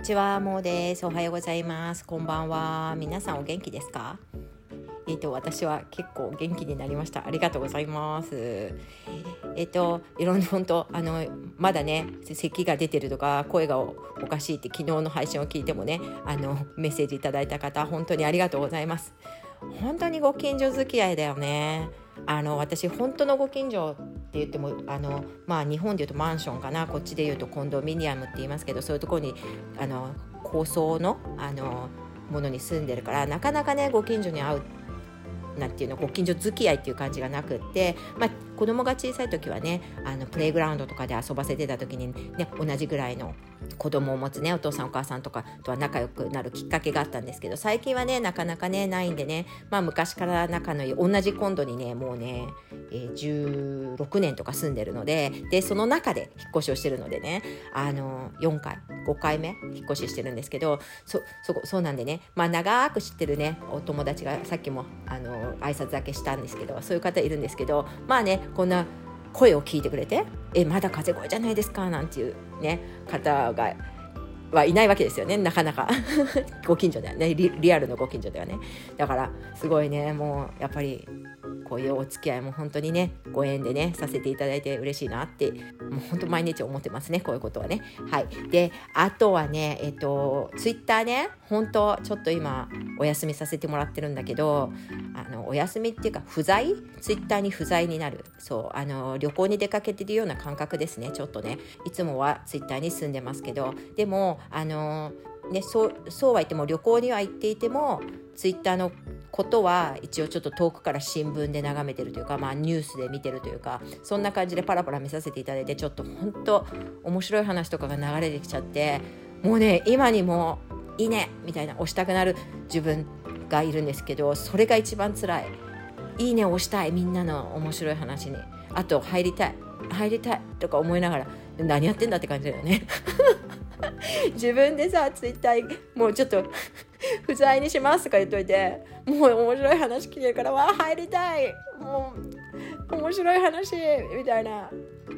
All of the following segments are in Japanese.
にちは、もうです。おはようございます。こんばんは。皆さんお元気ですか？えっ、ー、と、私は結構元気になりました。ありがとうございます。えっ、ー、と、いろんな本当、あの、まだね、咳が出てるとか、声がおかしいって昨日の配信を聞いてもね、あの、メッセージいただいた方、本当にありがとうございます。本当にご近所付き合いだよね。あの私本当のご近所って言ってもあの、まあ、日本でいうとマンションかな。こっちでいうとコンドミニアムって言いますけどそういうところにあの高層のあのものに住んでるからなかなかねご近所に会うなんていうのご近所付き合いっていう感じがなくって、まあ、子供が小さい時はねあのプレイグラウンドとかで遊ばせてた時にね同じぐらいの子供を持つねお父さんお母さんとかとは仲良くなるきっかけがあったんですけど最近はねなかなかねないんでねまあ昔から仲のいい同じコンドにねもうね、えー、16年とか住んでるのででその中で引っ越しをしてるのでねあの4回5回目引っ越ししてるんですけどそそそうなんでねまあ長く知ってるねお友達がさっきもあの挨拶だけしたんですけどそういう方いるんですけどまあねこんな声を聞いてくれて「えまだ風邪声じゃないですか」なんていうね方がはいないわけですよね。なかなか。ご近所ではねリアルのご近所ではね。だからすごいねもうやっぱりこういうお付き合いも本当にねご縁でねさせていただいて嬉しいなってもう本当毎日思ってますねこういうことはね。はい。であとはねえっとツイッターね本当ちょっと今お休みさせてもらってるんだけどあのお休みっていうか不在？ツイッターに不在になる。そうあの旅行に出かけてるような感覚ですねちょっとね。いつもはツイッターに住んでますけど。でもあのね、そうそうは言っても旅行には行っていてもツイッターのことは一応ちょっと遠くから新聞で眺めてるというか、まあ、ニュースで見てるというかそんな感じでパラパラ見させていただいてちょっと本当面白い話とかが流れてきちゃってもうね今にも「いいね」みたいな押したくなる自分がいるんですけどそれが一番辛い。いいね押したいみんなの面白い話に。あと入りたい。入りたいとか思いながら何やってんだって感じだよね。自分でさツイッターもうちょっと不在にしますとか言っといてもう面白い話聞いてるからわあ入りたい。もう面白い話みたいな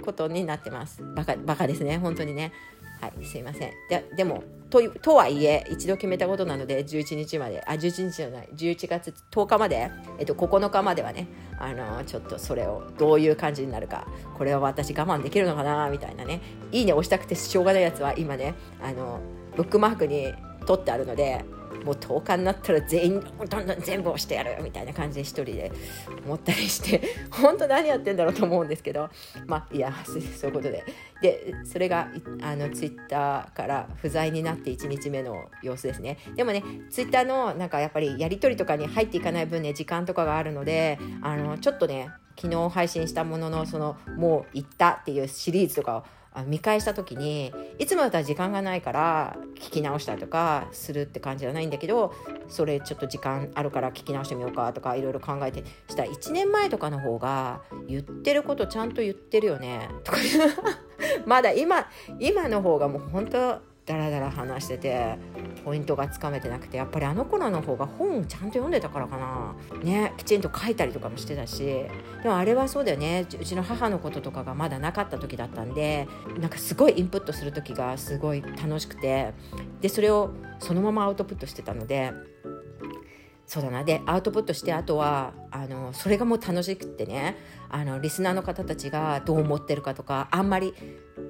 ことになってます。バカバカですね。本当にね。はいすいません。ででもととはいえ一度決めたことなので11日まで。あ11日じゃない。11月10日まで、えっと、9日まではねあのちょっとそれをどういう感じになるか。これは私我慢できるのかなみたいなね。いいね押したくてしょうがないやつは今ねあのブックマークに取ってあるのでもう10日になったら全員どんどん全部押してやるみたいな感じで一人で思ったりして 本当何やってんだろうと思うんですけどまあいやそういうことで。でそれがあのツイッターから不在になって1日目の様子ですね。でもねツイッターのなんかやっぱりやり取りとかに入っていかない分ね時間とかがあるのであのちょっとね昨日配信したもののそのもう行ったっていうシリーズとかを見返した時にいつもだったら時間がないから聞き直したりとかするって感じじゃないんだけどそれちょっと時間あるから聞き直してみようかとかいろいろ考えてしたら1年前とかの方が言ってることちゃんと言ってるよねとか まだ今今の方がもう本当ダラダラ話しててポイントがつかめてなくてやっぱりあの頃の方が本ちゃんと読んでたからかな。ねきちんと書いたりとかもしてたし。でもあれはそうだよね。うちの母のこととかがまだなかった時だったんでなんかすごいインプットする時がすごい楽しくて。でそれをそのままアウトプットしてたのでそうだな。でアウトプットしてあとはあのそれがもう楽しくってねあのリスナーの方たちがどう思ってるかとかあんまり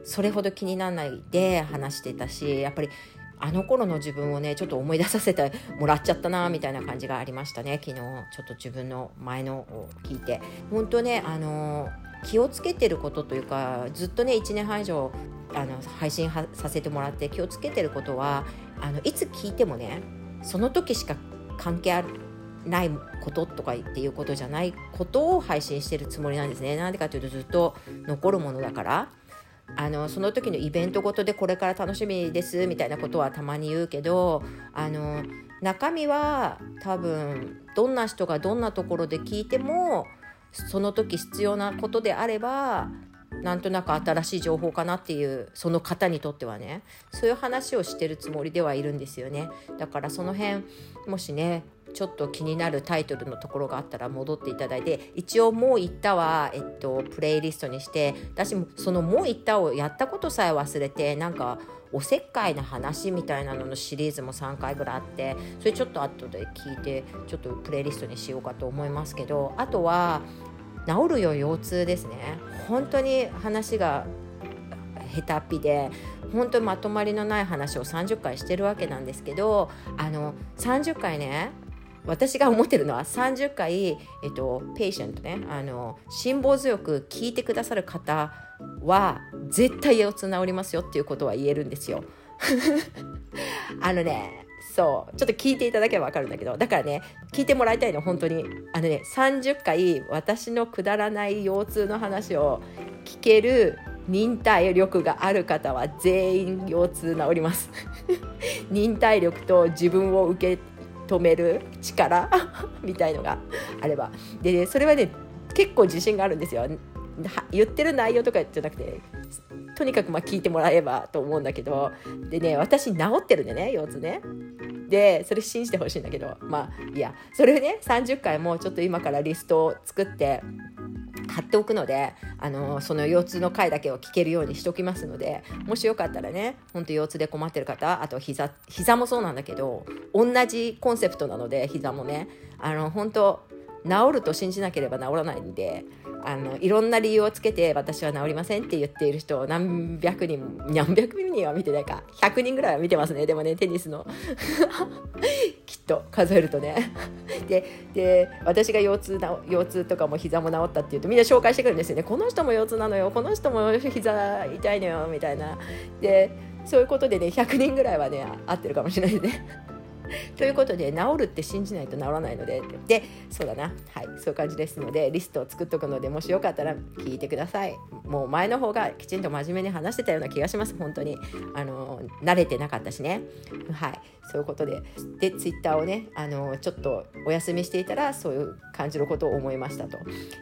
それほど気にならないで話してたしやっぱりあの頃の自分をねちょっと思い出させてもらっちゃったなみたいな感じがありましたね。昨日ちょっと自分の前のを聞いて。本当ねあの気をつけてることというかずっとね1年半以上あの配信させてもらって気をつけてることはあのいつ聞いてもねその時しか関係あるないこととかっていうことじゃないことを配信してるつもりなんですね。なんでかというとずっと残るものだからあのその時のイベントごとでこれから楽しみですみたいなことはたまに言うけどあの中身は多分どんな人がどんなところで聞いてもその時必要なことであればなんとなく新しい情報かなっていうその方にとってはね。そういう話をしてるつもりではいるんですよね。だからその辺もしねちょっと気になるタイトルのところがあったら戻っていただいて一応「もう行ったは」えっと、プレイリストにして私もその「もう行った」をやったことさえ忘れてなんかおせっかいな話みたいなののシリーズも3回ぐらいあってそれちょっと後で聞いてちょっとプレイリストにしようかと思いますけどあとは「治るよ腰痛」ですね本当に話が下手っぴで本当にまとまりのない話を30回してるわけなんですけどあの30回ね私が思ってるのは30回、えっと、 patient ねあの辛抱強く聞いてくださる方は絶対腰痛治りますよっていうことは言えるんですよ。あのねそう。ちょっと聞いていただければ分かるんだけどだからね聞いてもらいたいの本当に。あのね30回私のくだらない腰痛の話を聞ける忍耐力がある方は全員腰痛治ります。忍耐力と自分を受け止める力みたいのがあれば。で、ね、それはね結構自信があるんですよ。言ってる内容とかじゃなくてとにかくまあ聞いてもらえばと思うんだけどでね私治ってるんでね腰痛ね。でそれ信じてほしいんだけどまあいやそれね30回もちょっと今からリストを作って貼っておくのであのその腰痛の回だけを聞けるようにしておきますのでもしよかったらねほんと腰痛で困ってる方あと膝膝もそうなんだけど同じコンセプトなので膝もねあの本当治ると信じなければ治らないんであのいろんな理由をつけて私は治りませんって言っている人を何百人何百人は見てないか100人ぐらいは見てますね。でもねテニスの。きっと数えるとね。でで私が腰痛な腰痛とかも膝も治ったっていうとみんな紹介してくるんですよね。この人も腰痛なのよこの人も膝痛いのよみたいな。でそういうことでね100人ぐらいはね合ってるかもしれないですね。ということで治るって信じないと治らないのででそうだな。はい。そういう感じですのでリストを作っとくのでもしよかったら聞いてください。もう前の方がきちんと真面目に話してたような気がします。本当に。あの慣れてなかったしね。はい。そういうことで。でツイッターをねあのちょっとお休みしていたらそういう感じのことを思いましたと。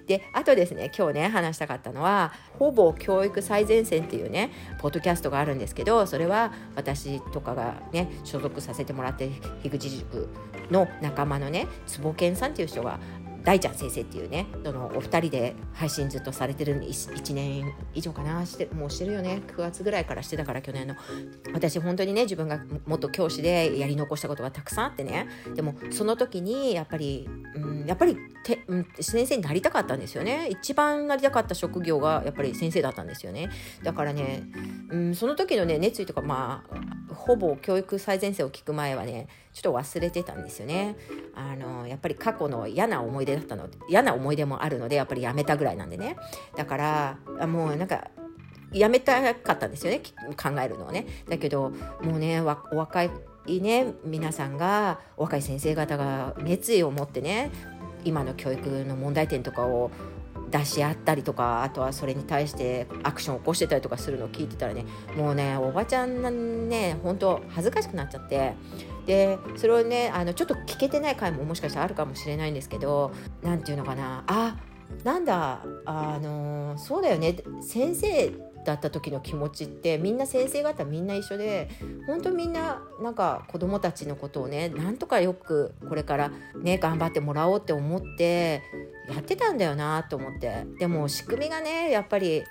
であとですね今日ね話したかったのはほぼ教育最前線っていうねポッドキャストがあるんですけどそれは私とかがね所属させてもらって樋口塾の仲間のね坪健さんっていう人が大ちゃん先生っていうねそのお二人で配信ずっとされてる 1, 1年以上かなしてもうしてるよね9月ぐらいからしてたから去年の。私本当にね自分が元教師でやり残したことがたくさんあってね。でもその時にやっぱり、うん、やっぱりて、うん、先生になりたかったんですよね。一番なりたかった職業がやっぱり先生だったんですよね。だからね、うん、その時のね熱意とかまあほぼ教育最前線を聞く前はねちょっと忘れてたんですよね。あのやっぱり過去の嫌な思い出だったの嫌な思い出もあるのでやっぱりやめたぐらいなんでね。だからもうなんかやめたかったんですよね考えるのをね。だけどもうねお若いね皆さんがお若い先生方が熱意を持ってね今の教育の問題点とかを出し合ったりとかあとはそれに対してアクションを起こしてたりとかするのを聞いてたらねもうねおばちゃんね本当恥ずかしくなっちゃって。でそれをねあのちょっと聞けてない回ももしかしたらあるかもしれないんですけど何て言うのかな。あなんだあのそうだよね。先生だった時の気持ちってみんな先生方みんな一緒で本当みんななんか子どもたちのことをねなんとかよくこれからね頑張ってもらおうって思ってやってたんだよなと思って。でも仕組みがねやっぱり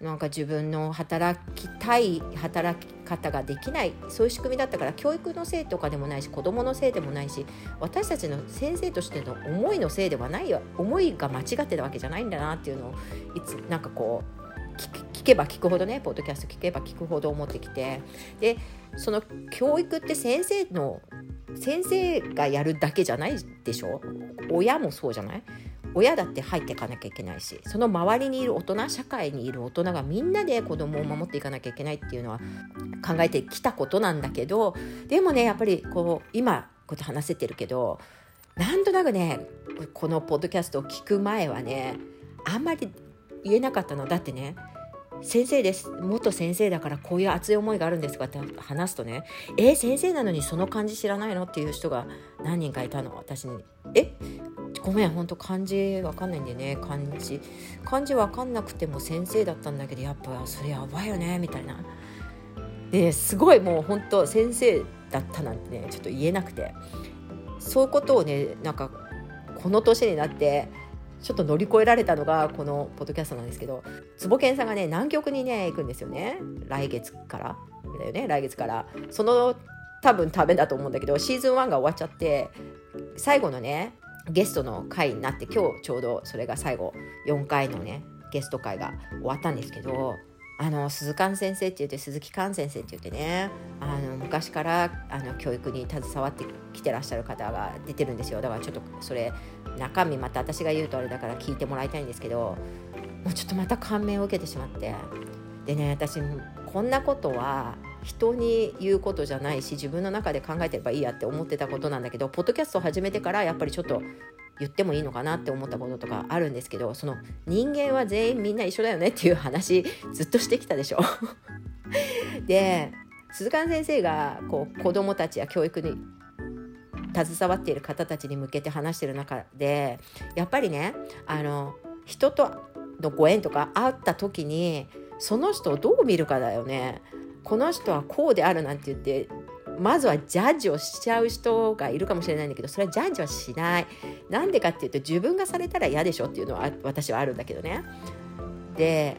なんか自分の働きたい働き方ができないそういう仕組みだったから教育のせいとかでもないし子どものせいでもないし私たちの先生としての思いのせいではないよ。思いが間違ってたわけじゃないんだなっていうのをいつなんかこう聞けば聞くほどねポッドキャスト聞けば聞くほど思ってきて。でその教育って先生の先生がやるだけじゃないでしょ？親もそうじゃない？親だって入っていかなきゃいけないしその周りにいる大人社会にいる大人がみんなで子供を守っていかなきゃいけないっていうのは考えてきたことなんだけどでもねやっぱりこう今こうやって話せてるけどなんとなくねこのポッドキャストを聞く前はねあんまり言えなかったの。だってね先生です。元先生だからこういう熱い思いがあるんですかって話すとねえ先生なのにその感じ知らないのっていう人が何人かいたの。私にえごめん本当漢字わかんないんだよね。漢字漢字わかんなくても先生だったんだけどやっぱそれやばいよね。みたいな。ですごいもう本当先生だったなんてねちょっと言えなくて。そういうことをねなんかこの年になってちょっと乗り越えられたのがこのポッドキャストなんですけど坪健さんがね南極にね行くんですよね。来月から。だよね？来月から。その多分ためだと思うんだけどシーズン1が終わっちゃって最後のねゲストの回になって今日ちょうどそれが最後4回のねゲスト会が終わったんですけどあの鈴鹿先生って言って鈴木寛先生って言ってねあの昔からあの教育に携わってきてらっしゃる方が出てるんですよ。だからちょっとそれ中身また私が言うとあれだから聞いてもらいたいんですけどもうちょっとまた感銘を受けてしまって。でね私こんなことは人に言うことじゃないし自分の中で考えてればいいやって思ってたことなんだけどポッドキャストを始めてからやっぱりちょっと言ってもいいのかなって思ったこととかあるんですけどその人間は全員みんな一緒だよねっていう話ずっとしてきたでしょ。で鈴鹿先生がこう子どもたちや教育に携わっている方たちに向けて話してる中でやっぱりねあの人とのご縁とか会った時にその人をどう見るかだよね。この人はこうであるなんて言ってまずはジャッジをしちゃう人がいるかもしれないんだけどそれはジャッジはしない。なんでかっていうと自分がされたら嫌でしょっていうのは私はあるんだけどね。で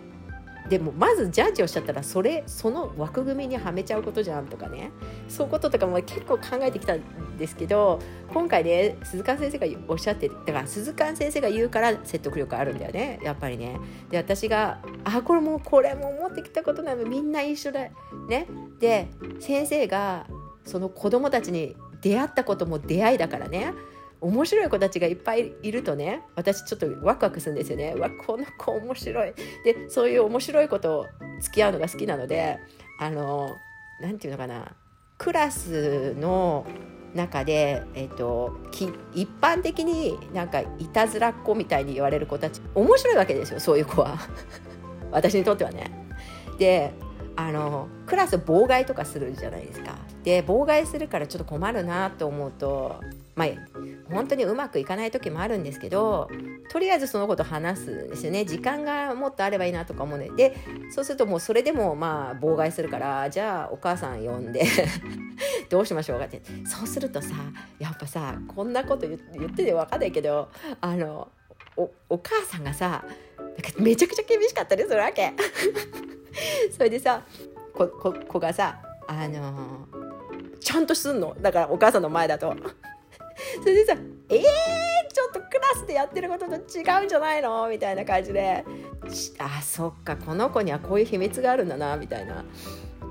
でもまずジャッジをしちゃったらそれその枠組みにはめちゃうことじゃんとかね。そういうこととかも結構考えてきたんですけど今回ね鈴鹿先生がおっしゃってだから鈴鹿先生が言うから説得力あるんだよね。やっぱりね。で私があこれもこれも思ってきたことなの。みんな一緒だね。で先生がその子供たちに出会ったことも出会いだからね。面白い子たちがいっぱいいるとね私ちょっとワクワクするんですよね。わこの子面白い。でそういう面白い子と付き合うのが好きなのであの何て言うのかな。クラスの中で、えーと、一般的になんかいたずらっ子みたいに言われる子たち面白いわけですよそういう子は。私にとってはね。であのクラス妨害とかするじゃないですか。で妨害するからちょっと困るなと思うとまあ本当にうまくいかない時もあるんですけどとりあえずそのこと話すんですよね。時間がもっとあればいいなとか思うねで。そうするともうそれでもまあ妨害するからじゃあお母さん呼んで どうしましょうかって。そうするとさやっぱさこんなこと言ってて分かんないけどあのおお母さんがさめちゃくちゃ厳しかったりするわけ。それでさ子がさあのちゃんとすんの？だからお母さんの前だと。それでさ「えー、ちょっとクラスでやってることと違うんじゃないの?」みたいな感じで「あそっか。この子にはこういう秘密があるんだな」みたいな。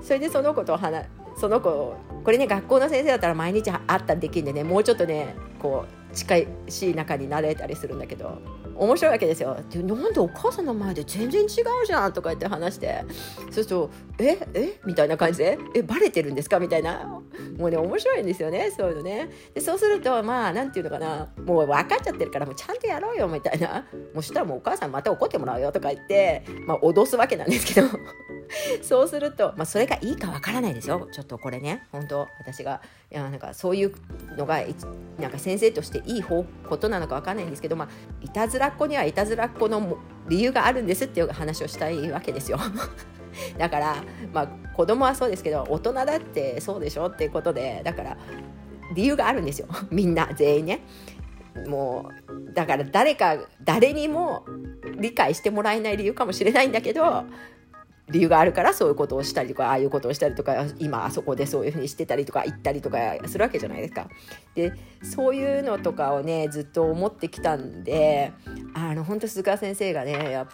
それでその子と話その子これね学校の先生だったら毎日会ったりできんでね。もうちょっとねこう近いしい仲になれたりするんだけど面白いわけですよ。でなんでお母さんの前で全然違うじゃんとか言って話してそうすると「ええみたいな感じで「えバレてるんですか?」みたいなもうね面白いんですよねそういうのね。でそうするとまあなんていうのかなもう分かっちゃってるからもうちゃんとやろうよみたいなもうしたらもうお母さんまた怒ってもらうよとか言って、まあ、脅すわけなんですけど そうすると、まあ、それがいいかわからないですよちょっとこれね本当私がいやなんかそういうのがなんか先生としていい方ことなのかわかんないんですけど、まあ、いたずらっ子にはいたずらっ子の理由があるんですっていう話をしたいわけですよ。だから、まあ、子供はそうですけど大人だってそうでしょっていうことでだから理由があるんですよ みんな全員ね。もうだから誰か誰にも理解してもらえない理由かもしれないんだけど理由があるからそういうことをしたりとかああいうことをしたりとか今あそこでそういうふうにしてたりとか行ったりとかするわけじゃないですか。でそういうのとかをねずっと思ってきたんであの本当鈴川先生がねやっ